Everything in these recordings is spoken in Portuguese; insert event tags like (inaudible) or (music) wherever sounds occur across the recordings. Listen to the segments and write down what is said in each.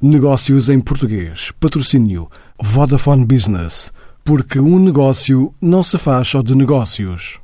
Negócios em português. Patrocínio Vodafone Business. Porque um negócio não se faz só de negócios.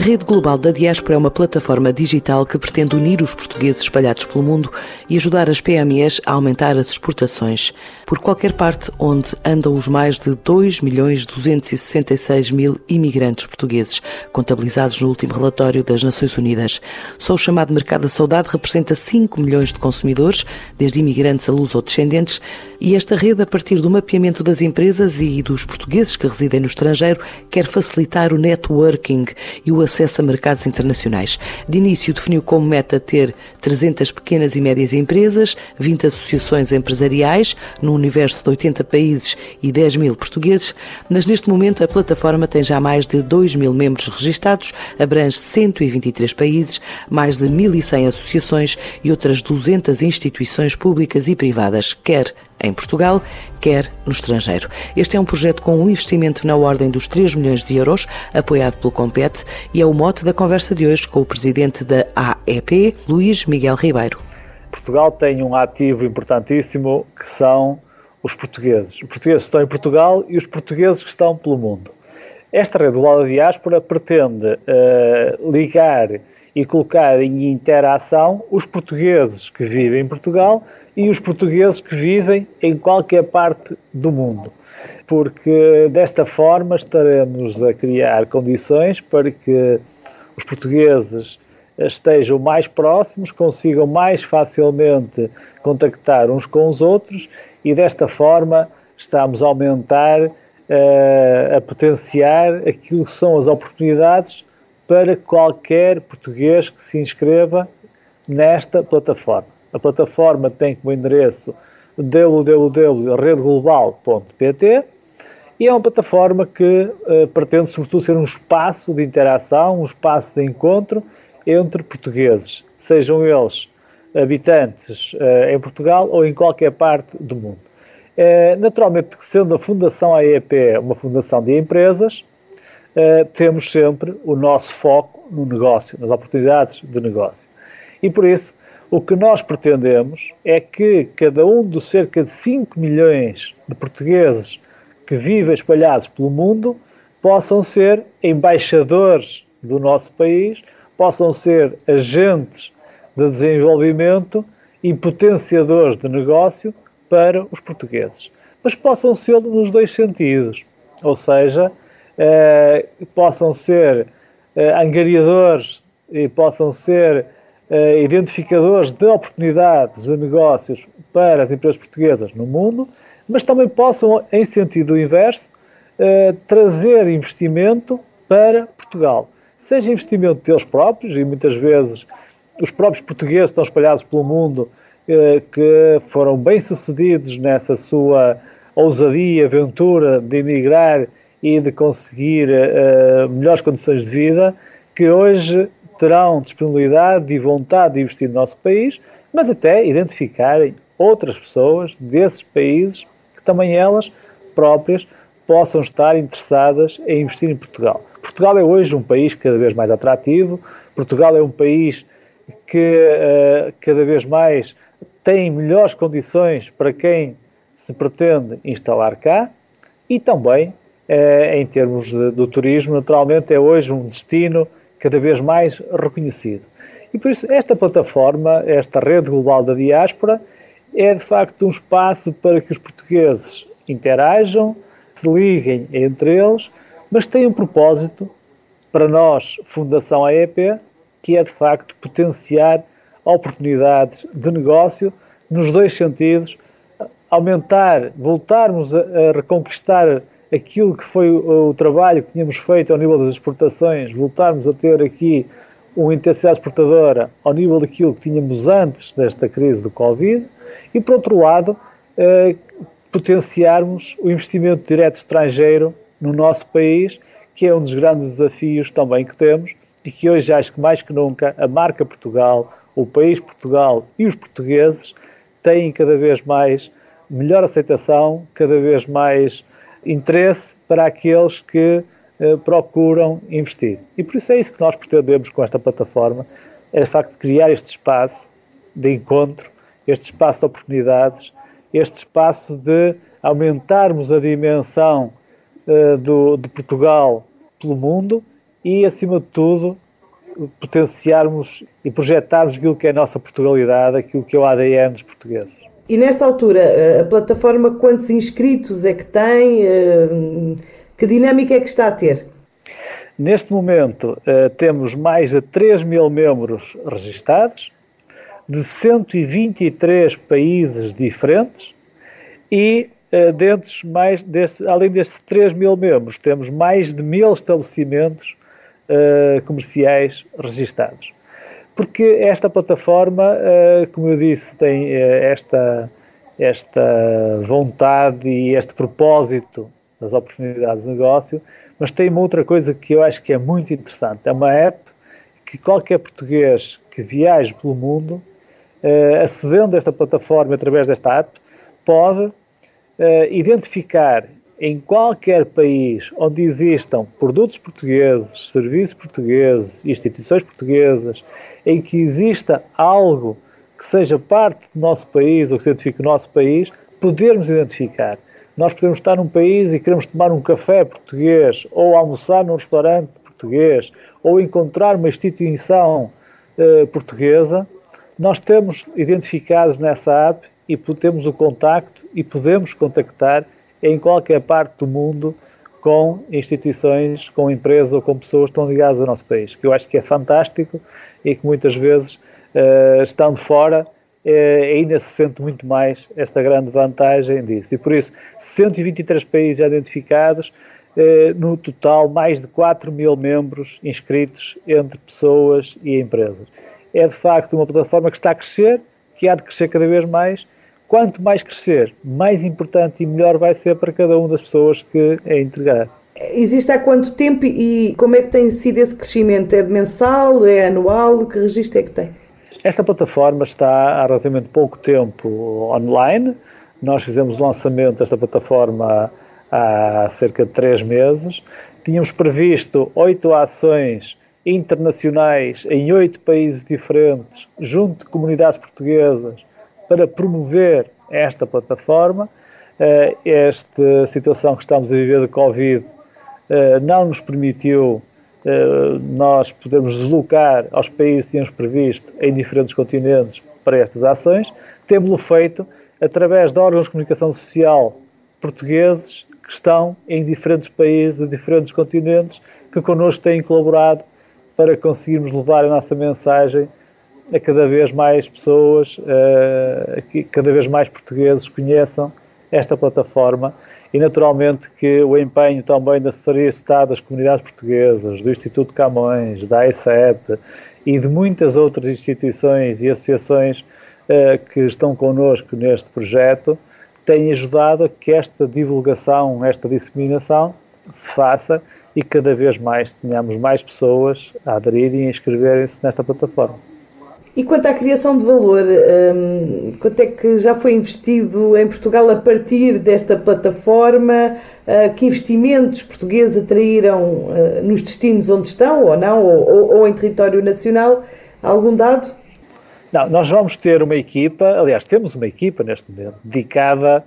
A Rede Global da Diaspora é uma plataforma digital que pretende unir os portugueses espalhados pelo mundo e ajudar as PMEs a aumentar as exportações por qualquer parte onde andam os mais de 2 milhões 266 mil imigrantes portugueses, contabilizados no último relatório das Nações Unidas. Só o chamado mercado da saudade representa 5 milhões de consumidores, desde imigrantes a luz ou descendentes, e esta rede, a partir do mapeamento das empresas e dos portugueses que residem no estrangeiro, quer facilitar o networking e o acesso a mercados internacionais. De início, definiu como meta ter 300 pequenas e médias empresas, 20 associações empresariais, num universo de 80 países e 10 mil portugueses, mas neste momento a plataforma tem já mais de 2 mil membros registados, abrange 123 países, mais de 1.100 associações e outras 200 instituições públicas e privadas, quer em Portugal, quer no estrangeiro. Este é um projeto com um investimento na ordem dos 3 milhões de euros, apoiado pelo Compete, e é o mote da conversa de hoje com o presidente da AEP, Luís Miguel Ribeiro. Portugal tem um ativo importantíssimo que são os portugueses. Os portugueses estão em Portugal e os portugueses que estão pelo mundo. Esta rede global da diáspora pretende uh, ligar e colocar em interação os portugueses que vivem em Portugal e os portugueses que vivem em qualquer parte do mundo. Porque desta forma estaremos a criar condições para que os portugueses estejam mais próximos, consigam mais facilmente contactar uns com os outros e desta forma estamos a aumentar, uh, a potenciar aquilo que são as oportunidades para qualquer português que se inscreva nesta plataforma. A plataforma tem como endereço www.redeglobal.pt e é uma plataforma que uh, pretende, sobretudo, ser um espaço de interação, um espaço de encontro entre portugueses, sejam eles habitantes uh, em Portugal ou em qualquer parte do mundo. Uh, naturalmente, sendo a Fundação AEP uma fundação de empresas, temos sempre o nosso foco no negócio, nas oportunidades de negócio. E por isso, o que nós pretendemos é que cada um dos cerca de 5 milhões de portugueses que vivem espalhados pelo mundo possam ser embaixadores do nosso país, possam ser agentes de desenvolvimento e potenciadores de negócio para os portugueses. Mas possam ser nos dois sentidos, ou seja, eh, possam ser eh, angariadores e possam ser uh, identificadores de oportunidades de negócios para as empresas portuguesas no mundo, mas também possam, em sentido inverso, uh, trazer investimento para Portugal. Seja investimento deles próprios, e muitas vezes os próprios portugueses estão espalhados pelo mundo uh, que foram bem-sucedidos nessa sua ousadia, aventura de emigrar e de conseguir melhores condições de vida, que hoje terão disponibilidade e vontade de investir no nosso país, mas até identificarem outras pessoas desses países que também elas próprias possam estar interessadas em investir em Portugal. Portugal é hoje um país cada vez mais atrativo, Portugal é um país que uh, cada vez mais tem melhores condições para quem se pretende instalar cá e também, uh, em termos de, do turismo, naturalmente é hoje um destino cada vez mais reconhecido. E por isso, esta plataforma, esta rede global da diáspora, é de facto um espaço para que os portugueses interajam, se liguem entre eles, mas tem um propósito para nós, Fundação AEP, que é de facto potenciar oportunidades de negócio nos dois sentidos, aumentar, voltarmos a, a reconquistar aquilo que foi o, o, trabalho que tínhamos feito ao nível das exportações, voltarmos a ter aqui uma intensidade exportadora ao nível daquilo que tínhamos antes desta crise do Covid, e por outro lado, eh, potenciarmos o investimento direto estrangeiro no nosso país, que é um dos grandes desafios também que temos e que hoje acho que mais que nunca a marca Portugal, o país Portugal e os portugueses têm cada vez mais melhor aceitação, cada vez mais interesse para aqueles que eh, procuram investir. E por isso é isso que nós pretendemos com esta plataforma, é o facto de criar este espaço de encontro, este espaço de oportunidades, este espaço de aumentarmos a dimensão uh, do, de Portugal pelo mundo e, acima de tudo, potenciarmos e projetarmos aquilo que é a nossa Portugalidade, aquilo que é o ADN dos portugueses. E nesta altura, a plataforma, quantos inscritos é que tem? Eh, que dinâmica é que está a ter? Neste momento, eh, temos mais de 3 mil membros registados, de 123 países diferentes e uh, destes mais, além destes 3 mil membros, temos mais de mil estabelecimentos comerciais registados. Porque esta plataforma, uh, como eu disse, tem esta, esta vontade e este propósito das oportunidades de negócio, mas tem uma outra coisa que eu acho que é muito interessante. É uma app que qualquer português que viaje pelo mundo uh, acedendo a esta plataforma através desta app, pode identificar em qualquer país onde existam produtos portugueses, serviços portugueses, instituições portuguesas, em que exista algo que seja parte do nosso país ou que se identifique o nosso país, podermos identificar. Nós podemos estar num país e queremos tomar um café português, ou almoçar num restaurante português, ou encontrar uma instituição uh, portuguesa, nós temos identificados nessa app e temos o contacto e podemos contactar em qualquer parte do mundo com instituições, com empresas ou com pessoas que estão ligadas ao nosso país, que eu acho que é fantástico e que muitas vezes, uh, estando fora, uh, ainda se sente muito mais esta grande vantagem disso. E por isso, 123 países identificados, uh, no total mais de 4 mil membros inscritos entre pessoas e empresas é de facto uma plataforma que está a crescer, que há de crescer cada vez mais. Quanto mais crescer, mais importante e melhor vai ser para cada uma das pessoas que a integrar. Existe há quanto tempo e como é que tem sido esse crescimento? É mensal? É anual? Que registro é que tem? Esta plataforma está há relativamente pouco tempo online. Nós fizemos o lançamento desta plataforma há cerca de três meses. Tínhamos previsto oito ações internacionais em oito países diferentes, junto de comunidades portuguesas, para promover esta plataforma. Eh, esta situação que estamos a viver de Covid eh, não nos permitiu eh, nós podermos deslocar aos países que tínhamos previsto em diferentes continentes para estas ações. Temos-lo feito através de órgãos de comunicação social portugueses que estão em diferentes países, de diferentes continentes, que connosco têm colaborado para conseguirmos levar a nossa mensagem a cada vez mais pessoas, a que cada vez mais portugueses conheçam esta plataforma e naturalmente que o empenho também da de Estado das Comunidades Portuguesas, do Instituto Camões, da ICEP e de muitas outras instituições e associações uh, que estão connosco neste projeto têm ajudado a que esta divulgação, esta disseminação se faça e cada vez mais tenhamos mais pessoas a aderirem e inscreverem-se nesta plataforma. E quanto à criação de valor, um, quanto é que já foi investido em Portugal a partir desta plataforma? Uh, que investimentos portugueses atraíram uh, nos destinos onde estão, ou não, ou, ou, ou, em território nacional? Algum dado? Não, nós vamos ter uma equipa, aliás, temos uma equipa neste momento dedicada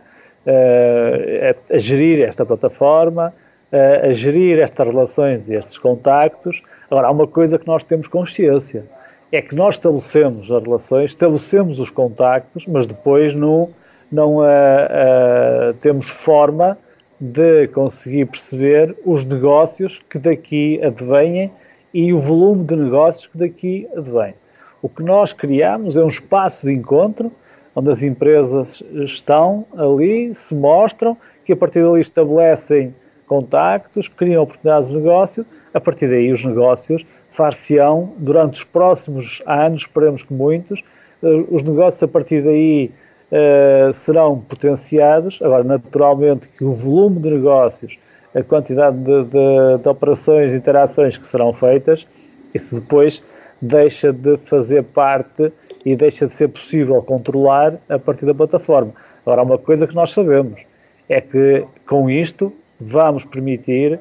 uh, a, a gerir esta plataforma, a, gerir estas relações e estes contactos. Agora, há uma coisa que nós temos consciência, é que nós estabelecemos as relações, estabelecemos os contactos, mas depois não, não uh, uh, temos forma de conseguir perceber os negócios que daqui advêm e o volume de negócios que daqui advém. O que nós criamos é um espaço de encontro onde as empresas estão ali, se mostram, que a partir dali estabelecem contactos, criam oportunidades de negócio, a partir daí os negócios far-se-ão durante os próximos anos, esperemos que muitos, eh, os negócios a partir daí uh, serão potenciados. Agora, naturalmente, que o volume de negócios, a quantidade de, de, de operações, de interações que serão feitas, isso depois deixa de fazer parte e deixa de ser possível controlar a partir da plataforma. Agora, uma coisa que nós sabemos é que com isto vamos permitir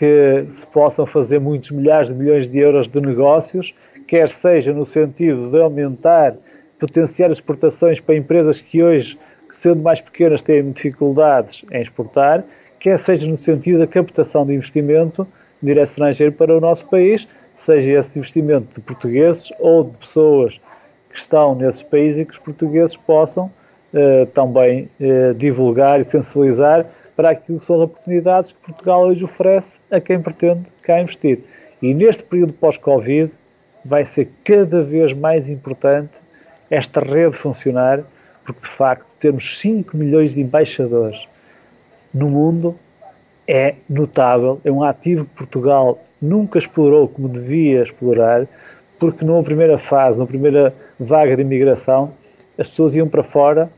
que se possam fazer muitos milhares de milhões de euros de negócios, quer seja no sentido de aumentar, potenciar exportações para empresas que hoje, sendo mais pequenas, têm dificuldades em exportar, quer seja no sentido da captação de investimento direto estrangeiro para o nosso país, seja esse investimento de portugueses ou de pessoas que estão nesses países e que os portugueses possam eh, também eh, divulgar e sensibilizar para aquilo que são as oportunidades que Portugal hoje oferece a quem pretende cá investir. E neste período pós-Covid vai ser cada vez mais importante esta rede funcionar, porque de facto termos 5 milhões de embaixadores no mundo é notável, é um ativo que Portugal nunca explorou como devia explorar, porque numa primeira fase, numa primeira vaga de imigração, as pessoas iam para fora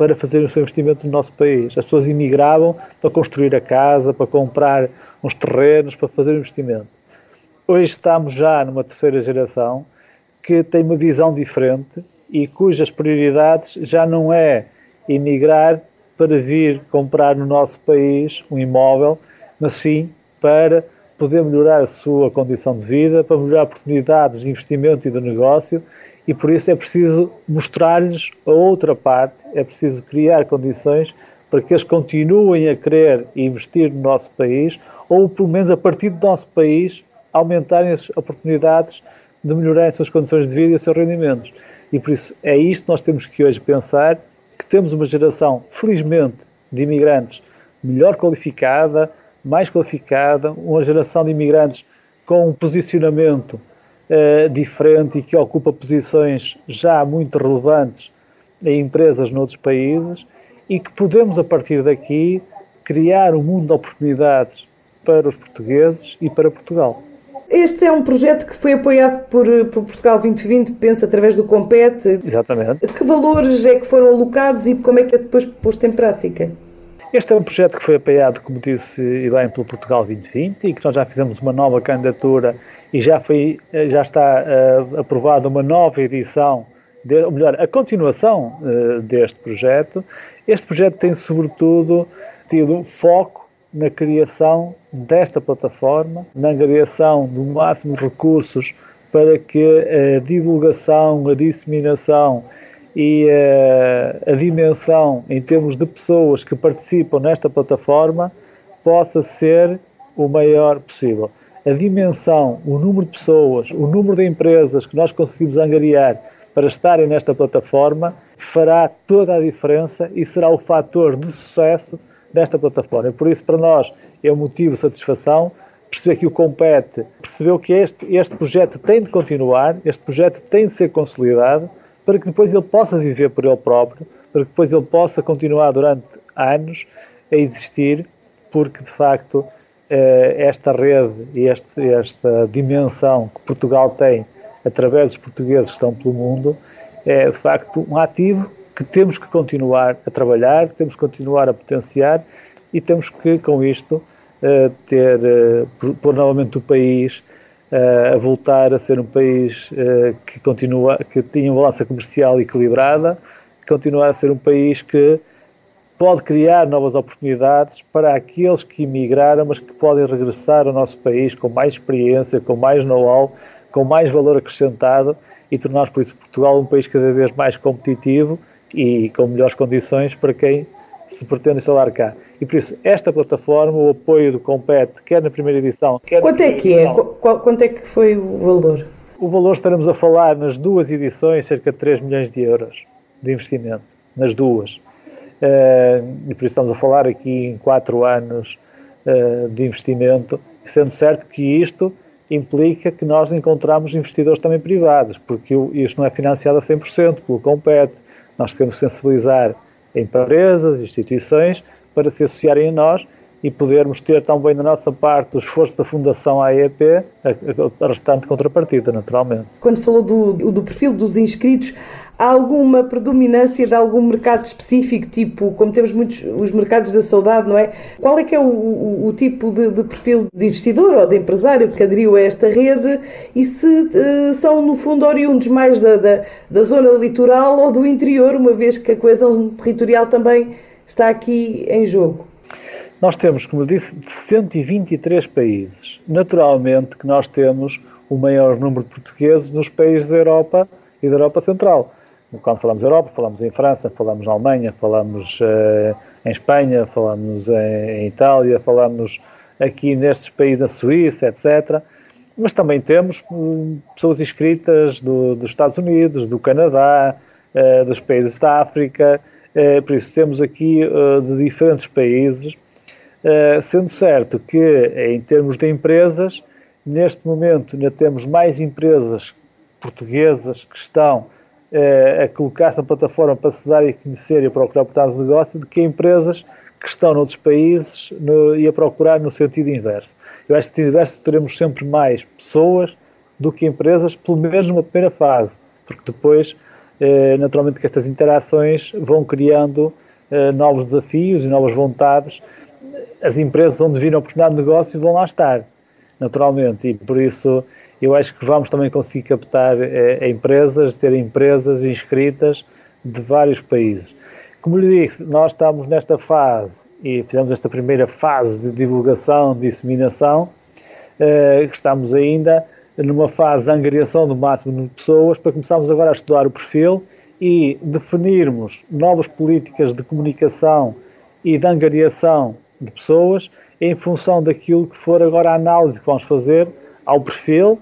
para fazer o seu investimento no nosso país. As pessoas imigravam para construir a casa, para comprar uns terrenos, para fazer investimento. Hoje estamos já numa terceira geração que tem uma visão diferente e cujas prioridades já não é emigrar para vir comprar no nosso país um imóvel, mas sim para poder melhorar a sua condição de vida, para melhorar oportunidades de investimento e de negócio, e por isso é preciso mostrar-lhes a outra parte, é preciso criar condições para que eles continuem a querer investir no nosso país, ou pelo menos a partir do nosso país aumentarem as oportunidades de melhorar as suas condições de vida e os seus rendimentos. E por isso é isto que nós temos que hoje pensar que temos uma geração, felizmente, de imigrantes melhor qualificada, mais qualificada, uma geração de imigrantes com um posicionamento eh, diferente e que ocupa posições já muito relevantes em empresas noutros países e que podemos, a partir daqui, criar um mundo de oportunidades para os portugueses e para Portugal. Este é um projeto que foi apoiado por, por, Portugal 2020, penso, através do Compete. Exatamente. Que valores é que foram alocados e como é que é depois posto em prática? Este é um projeto que foi apoiado, como disse e bem, pelo Portugal 2020 e que nós já fizemos uma nova candidatura e já, foi, já está uh, aprovada uma nova edição, de, ou melhor, a continuação uh, deste projeto. Este projeto tem, sobretudo, tido foco na criação desta plataforma, na criação do máximo de recursos para que a divulgação, a disseminação e a, a, dimensão em termos de pessoas que participam nesta plataforma possa ser o maior possível. A dimensão, o número de pessoas, o número de empresas que nós conseguimos angariar para estarem nesta plataforma fará toda a diferença e será o fator de sucesso desta plataforma. Por isso, para nós, é um motivo de satisfação perceber que o Compete percebeu que este, este projeto tem de continuar, este projeto tem de ser consolidado, para que depois ele possa viver por ele próprio, para que depois ele possa continuar durante anos a existir, porque de facto esta rede e esta dimensão que Portugal tem através dos portugueses que estão pelo mundo é de facto um ativo que temos que continuar a trabalhar, temos que continuar a potenciar e temos que, com isto, uh, ter, uh, pôr novamente o país a voltar a ser um país que continua, que tinha uma balança comercial equilibrada, continuar a ser um país que pode criar novas oportunidades para aqueles que emigraram, mas que podem regressar ao nosso país com mais experiência, com mais know-how, com mais valor acrescentado e tornar, por isso, Portugal um país cada vez mais competitivo e com melhores condições para quem se pretende instalar cá. E por isso, esta plataforma, o apoio do Compete, quer na primeira edição, quer Quanto é que é? Qual, quanto é que foi o valor? O valor estaremos a falar nas duas edições, cerca de 3 milhões de euros de investimento, nas duas. Uh, e por isso estamos a falar aqui em 4 anos uh, de investimento, sendo certo que isto implica que nós encontramos investidores também privados, porque isto não é financiado a 100% pelo Compete, nós temos que sensibilizar empresas, instituições, para se associarem a nós e podermos ter também da nossa parte o esforço da Fundação AEP, a restante contrapartida, naturalmente. Quando falou do, do perfil dos inscritos, há alguma predominância de algum mercado específico, tipo, como temos muitos os mercados da saudade, não é? Qual é que é o, o, o tipo de, de, perfil de investidor ou de empresário que aderiu a esta rede e se uh, são, no fundo, oriundos mais da, da, da zona litoral ou do interior, uma vez que a coesão territorial também está aqui em jogo? Nós temos, como eu disse, 123 países. Naturalmente que nós temos o maior número de portugueses nos países da Europa e da Europa Central. Quando falamos Europa, falamos em França, falamos na Alemanha, falamos uh, em Espanha, falamos em, em, Itália, falamos aqui nestes países da Suíça, etc. Mas também temos uh, pessoas inscritas do, dos Estados Unidos, do Canadá, uh, dos países da África. por isso, temos aqui de diferentes países, sendo certo que, em termos de empresas, neste momento ainda temos mais empresas portuguesas que estão a colocar-se na plataforma para se dar e conhecer e procurar oportunidades de negócio do que empresas que estão noutros países no, e a procurar no sentido inverso. Eu acho que no sentido inverso teremos sempre mais pessoas do que empresas, pelo menos numa primeira fase, porque depois, eh, naturalmente, que estas interações vão criando eh, novos desafios e novas vontades. As empresas onde viram oportunidade de negócio vão lá estar, naturalmente, e por isso eu acho que vamos também conseguir captar eh, empresas, ter empresas inscritas de vários países. Como lhe disse, nós estamos nesta fase e fizemos esta primeira fase de divulgação, de disseminação, eh, estamos ainda numa fase de angariação do máximo de pessoas para começarmos agora a estudar o perfil e definirmos novas políticas de comunicação e de angariação de pessoas em função daquilo que for agora a análise que vamos fazer ao perfil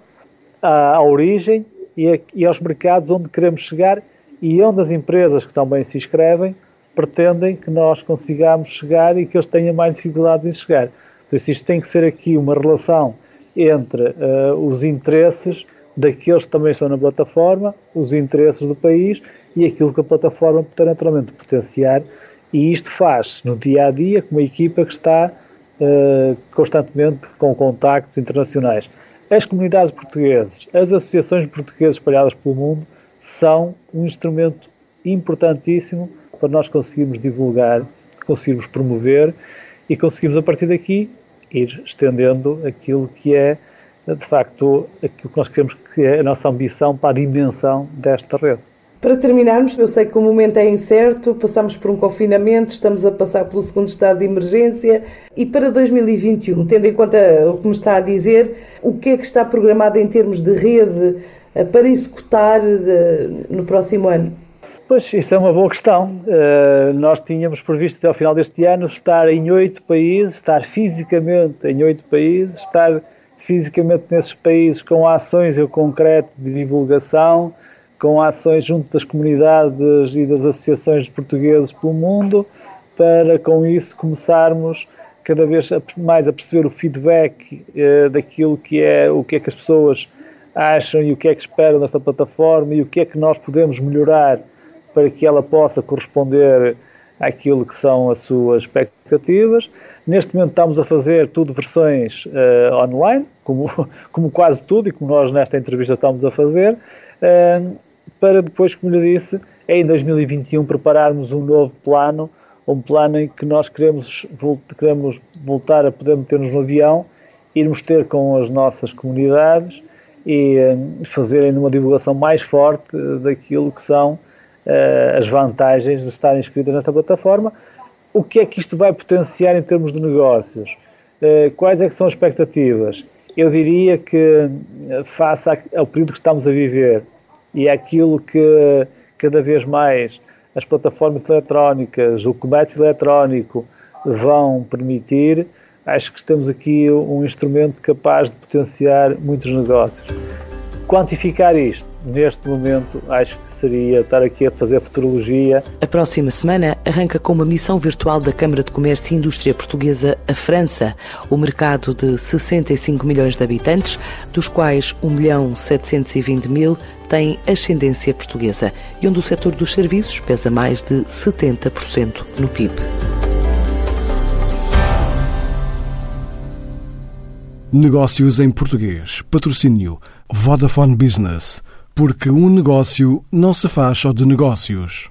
à, à origem e, a, e, aos mercados onde queremos chegar e onde as empresas que também se inscrevem pretendem que nós consigamos chegar e que eles tenham mais dificuldade em chegar. Por isso, isto tem que ser aqui uma relação entre uh, os interesses daqueles que também estão na plataforma, os interesses do país e aquilo que a plataforma pode naturalmente potenciar. E isto faz no dia a dia com uma equipa que está uh, constantemente com contactos internacionais as comunidades portuguesas, as associações portuguesas espalhadas pelo mundo, são um instrumento importantíssimo para nós conseguirmos divulgar, conseguirmos promover e conseguirmos, a partir daqui, ir estendendo aquilo que é, de facto, aquilo que nós queremos que é a nossa ambição para a dimensão desta rede. Para terminarmos, eu sei que o momento é incerto, passamos por um confinamento, estamos a passar pelo segundo estado de emergência e para 2021, tendo em conta o que me está a dizer, o que é que está programado em termos de rede eh, para executar no próximo ano? Pois, isso é uma boa questão. Uh, nós tínhamos previsto até ao final deste ano estar em oito países, estar fisicamente em oito países, estar fisicamente nesses países com ações em concreto de divulgação, com ações junto das comunidades e das associações de portugueses pelo mundo, para com isso começarmos cada vez mais a perceber o feedback eh, daquilo que é o que é que as pessoas acham e o que é que esperam desta plataforma e o que é que nós podemos melhorar para que ela possa corresponder àquilo que são as suas expectativas. Neste momento estamos a fazer tudo versões uh, online, como, (laughs) como quase tudo e como nós nesta entrevista estamos a fazer. Uh, para depois, como lhe disse, em 2021 prepararmos um novo plano, um plano em que nós queremos, queremos voltar a poder meter-nos no avião, irmos ter com as nossas comunidades e eh, fazerem uma divulgação mais forte daquilo que são uh, as vantagens de estar inscritas nesta plataforma. O que é que isto vai potenciar em termos de negócios? Uh, quais é que são as expectativas? Eu diria que, face ao período que estamos a viver, e é aquilo que cada vez mais as plataformas eletrónicas, o comércio eletrónico vão permitir, acho que temos aqui um instrumento capaz de potenciar muitos negócios. Quantificar isto, neste momento, acho que seria estar aqui a fazer futurologia. A próxima semana arranca com uma missão virtual da Câmara de Comércio e Indústria Portuguesa a França, o mercado de 65 milhões de habitantes, dos quais 1 milhão 720 mil tem ascendência portuguesa e onde o setor dos serviços pesa mais de 70% no PIB. Negócios em português. Patrocínio Vodafone Business. Porque um negócio não se faz só de negócios.